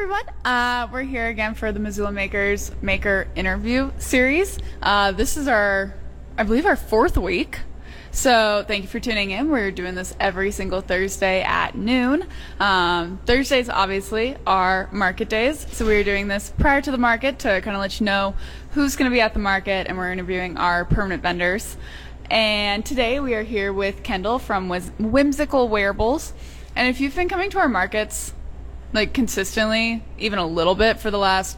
everyone. Uh, we're here again for the Missoula Makers Maker interview series. Uh, this is our, I believe, our fourth week. So thank you for tuning in. We're doing this every single Thursday at noon. Um, Thursdays, obviously, are market days. So we're doing this prior to the market to kind of let you know who's going to be at the market, and we're interviewing our permanent vendors. And today we are here with Kendall from Whimsical Wearables. And if you've been coming to our markets like consistently, even a little bit for the last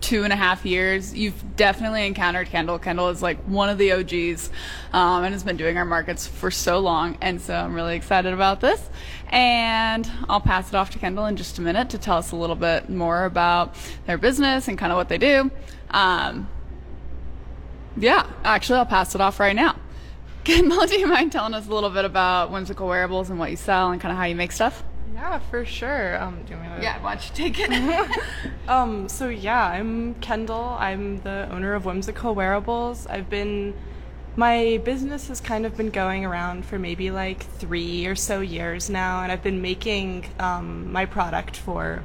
two and a half years, you've definitely encountered Kendall. Kendall is like one of the OGs um, and has been doing our markets for so long. And so I'm really excited about this. And I'll pass it off to Kendall in just a minute to tell us a little bit more about their business and kind of what they do. Um, yeah, actually, I'll pass it off right now. Kendall, do you mind telling us a little bit about Whimsical Wearables and what you sell and kind of how you make stuff? Yeah, for sure. Um, do you want me to? Yeah, why don't you take it? Um, so yeah, I'm Kendall. I'm the owner of Whimsical Wearables. I've been, my business has kind of been going around for maybe like three or so years now, and I've been making um, my product for,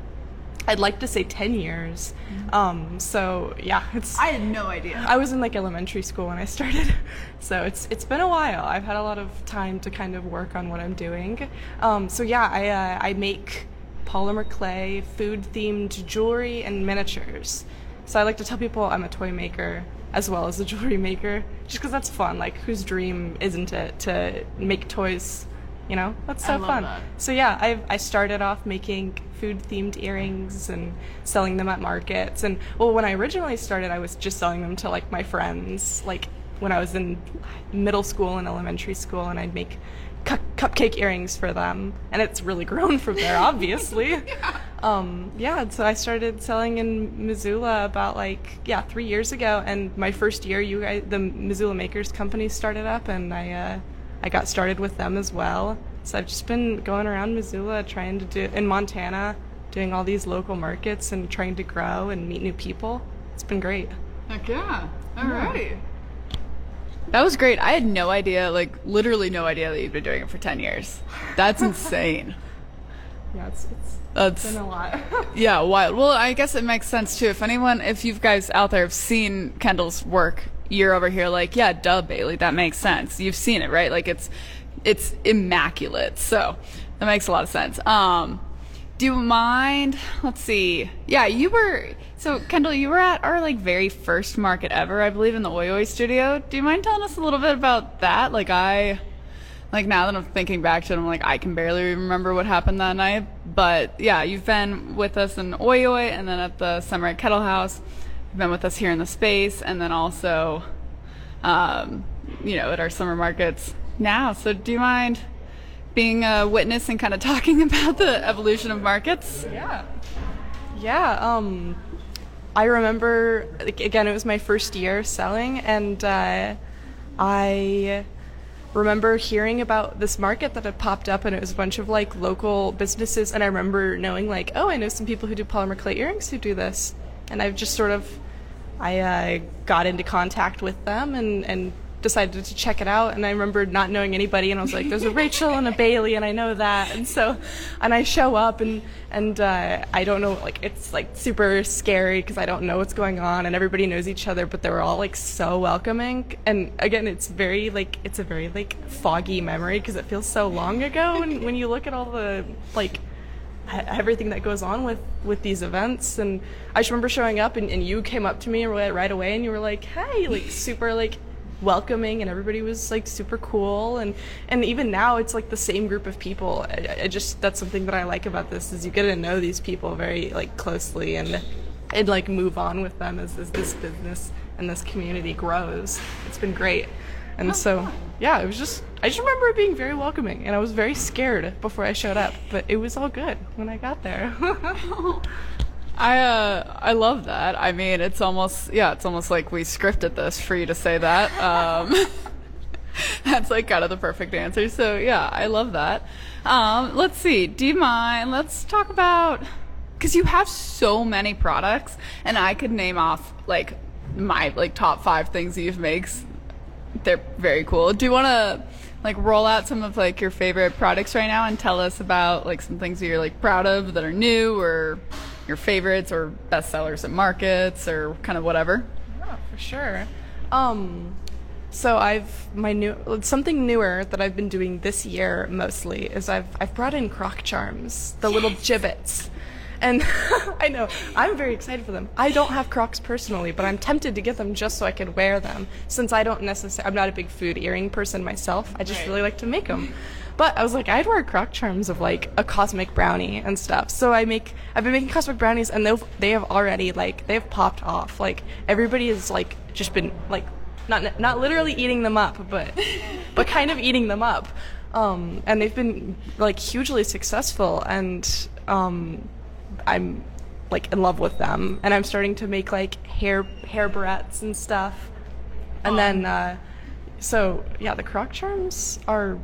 I'd like to say ten years. Um, so yeah, it's. I had no idea. I was in like elementary school when I started, so it's it's been a while. I've had a lot of time to kind of work on what I'm doing. Um, so yeah, I uh, I make polymer clay, food themed jewelry and miniatures. So I like to tell people I'm a toy maker as well as a jewelry maker, just because that's fun. Like whose dream isn't it to make toys? You know, that's so fun. that. So yeah, I I started off making food themed earrings and selling them at markets. And well, when I originally started, I was just selling them to like my friends, like when I was in middle school and elementary school, and I'd make cu- cupcake earrings for them. And it's really grown from there, obviously. Um, yeah, so I started selling in Missoula about like yeah three years ago, and my first year, you guys, the Missoula Makers Company started up, and I uh, I got started with them as well. So I've just been going around Missoula trying to do in Montana, doing all these local markets and trying to grow and meet new people. It's been great. Heck yeah. All right. That was great. I had no idea, like literally no idea that you've been doing it for 10 years. That's insane. Yeah, it's, it's That's been a lot. yeah, wild. Well, I guess it makes sense too. If anyone, if you guys out there have seen Kendall's work you're over here, like, yeah, duh, Bailey, that makes sense. You've seen it, right? Like, it's it's immaculate. So that makes a lot of sense. Um, do you mind? Let's see. Yeah, you were. So Kendall, you were at our like very first market ever, I believe, in the Oi Oi studio. Do you mind telling us a little bit about that? Like, I. Like now that I'm thinking back to it, I'm like I can barely remember what happened that night. But yeah, you've been with us in Oi Oi, and then at the summer at Kettle House. You've been with us here in the space, and then also, um, you know, at our summer markets now. So do you mind being a witness and kind of talking about the evolution of markets? Yeah. Yeah. Um, I remember like, again. It was my first year selling, and uh, I remember hearing about this market that had popped up, and it was a bunch of like local businesses. And I remember knowing like, oh, I know some people who do polymer clay earrings who do this, and I've just sort of I uh, got into contact with them and and decided to check it out and I remember not knowing anybody and I was like there's a Rachel and a Bailey and I know that. And so and I show up and and uh, I don't know like it's like super scary because I don't know what's going on and everybody knows each other but they were all like so welcoming. And again it's very like it's a very like foggy memory because it feels so long ago and when you look at all the like everything that goes on with with these events. And i just remember showing up and, and you came up to me right, right away and you were like hey like super like welcoming and everybody was like super cool. And and even now it's like the same group of people. I, I just that's something that i like about this is you get to know these people very like closely and and like move on with them as, as this business and this community grows. It's been great. And so yeah it was just i just remember it being very welcoming and i was very scared before i showed up but it was all good when i got there I uh I love that. I mean, it's almost yeah, it's almost like we scripted this for you to say that. Um, that's like kind of the perfect answer. So yeah, I love that. Um, let's see. Do you mind? Let's talk about because you have so many products, and I could name off like my like top five things you've makes. They're very cool. Do you want to like roll out some of like your favorite products right now and tell us about like some things that you're like proud of that are new or your favorites or best sellers at markets or kind of whatever. Yeah, for sure. Um, so I've my new something newer that I've been doing this year mostly is I've I've brought in croc charms, the little Jibbitz. And I know I'm very excited for them. I don't have Crocs personally, but I'm tempted to get them just so I could wear them. Since I don't necessarily, I'm not a big food earring person myself. I just Right. really like to make them. But I was like, I'd wear Croc charms of like a cosmic brownie and stuff. So I make, I've been making cosmic brownies, and they've they have already like they have popped off. Like everybody has like just been like not not literally eating them up, but but kind of eating them up. Um, and they've been like hugely successful, and um, I'm like in love with them. And I'm starting to make like hair hair barrettes and stuff. And then, uh, so yeah, the croc charms are,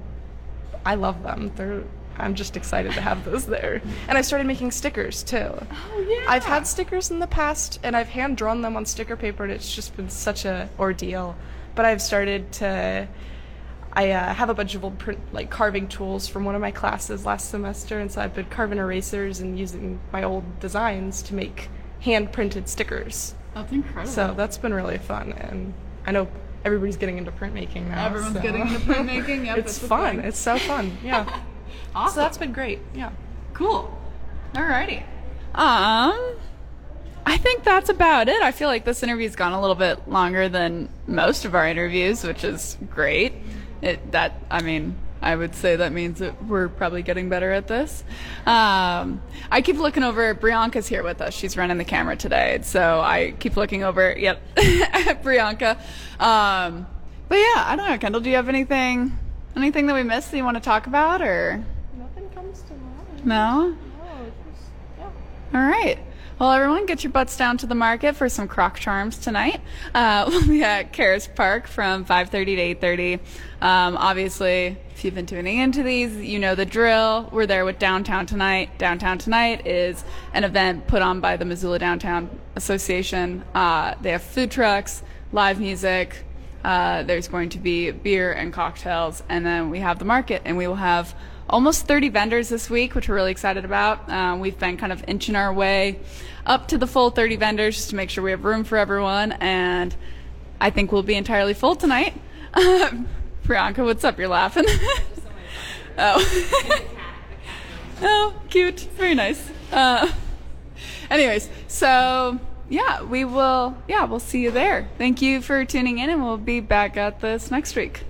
I love them. They're, I'm just excited to have those there. And I started making stickers too. Oh yeah. I've had stickers in the past, and I've hand drawn them on sticker paper, and it's just been such a ordeal. But I've started to. I uh, have a bunch of old print, like carving tools from one of my classes last semester, and so I've been carving erasers and using my old designs to make hand printed stickers. That's incredible. So that's been really fun, and I know everybody's getting into printmaking now. Everyone's so- getting into printmaking. Yep, it's it's fun. thing. It's so fun. Yeah. awesome. So that's been great. Yeah. Cool. Alrighty. Um, I think that's about it. I feel like this interview's gone a little bit longer than most of our interviews, which is great. It that I mean, I would say that means that we're probably getting better at this. Um, I keep looking over. Brianka's here with us. She's running the camera today, so I keep looking over. Yep, at Brianka. Um, but yeah, I don't know, Kendall. Do you have anything, anything that we missed that you want to talk about, or Nothing comes to mind. no? No, just, yeah. All right. Well, everyone, get your butts down to the market for some croc charms tonight. Uh, we'll be at Caras Park from 5:30 to 8:30. Um, obviously, if you've been tuning into these, you know the drill. We're there with Downtown Tonight. Downtown Tonight is an event put on by the Missoula Downtown Association. Uh, they have food trucks, live music. Uh, there's going to be beer and cocktails, and then we have the market, and we will have almost 30 vendors this week, which we're really excited about. Um, we've been kind of inching our way up to the full 30 vendors just to make sure we have room for everyone, and I think we'll be entirely full tonight. Priyanka, what's up? You're laughing. oh. oh, cute. Very nice. Uh, anyways, so yeah, we will. Yeah, we'll see you there. Thank you for tuning in, and we'll be back at this next week.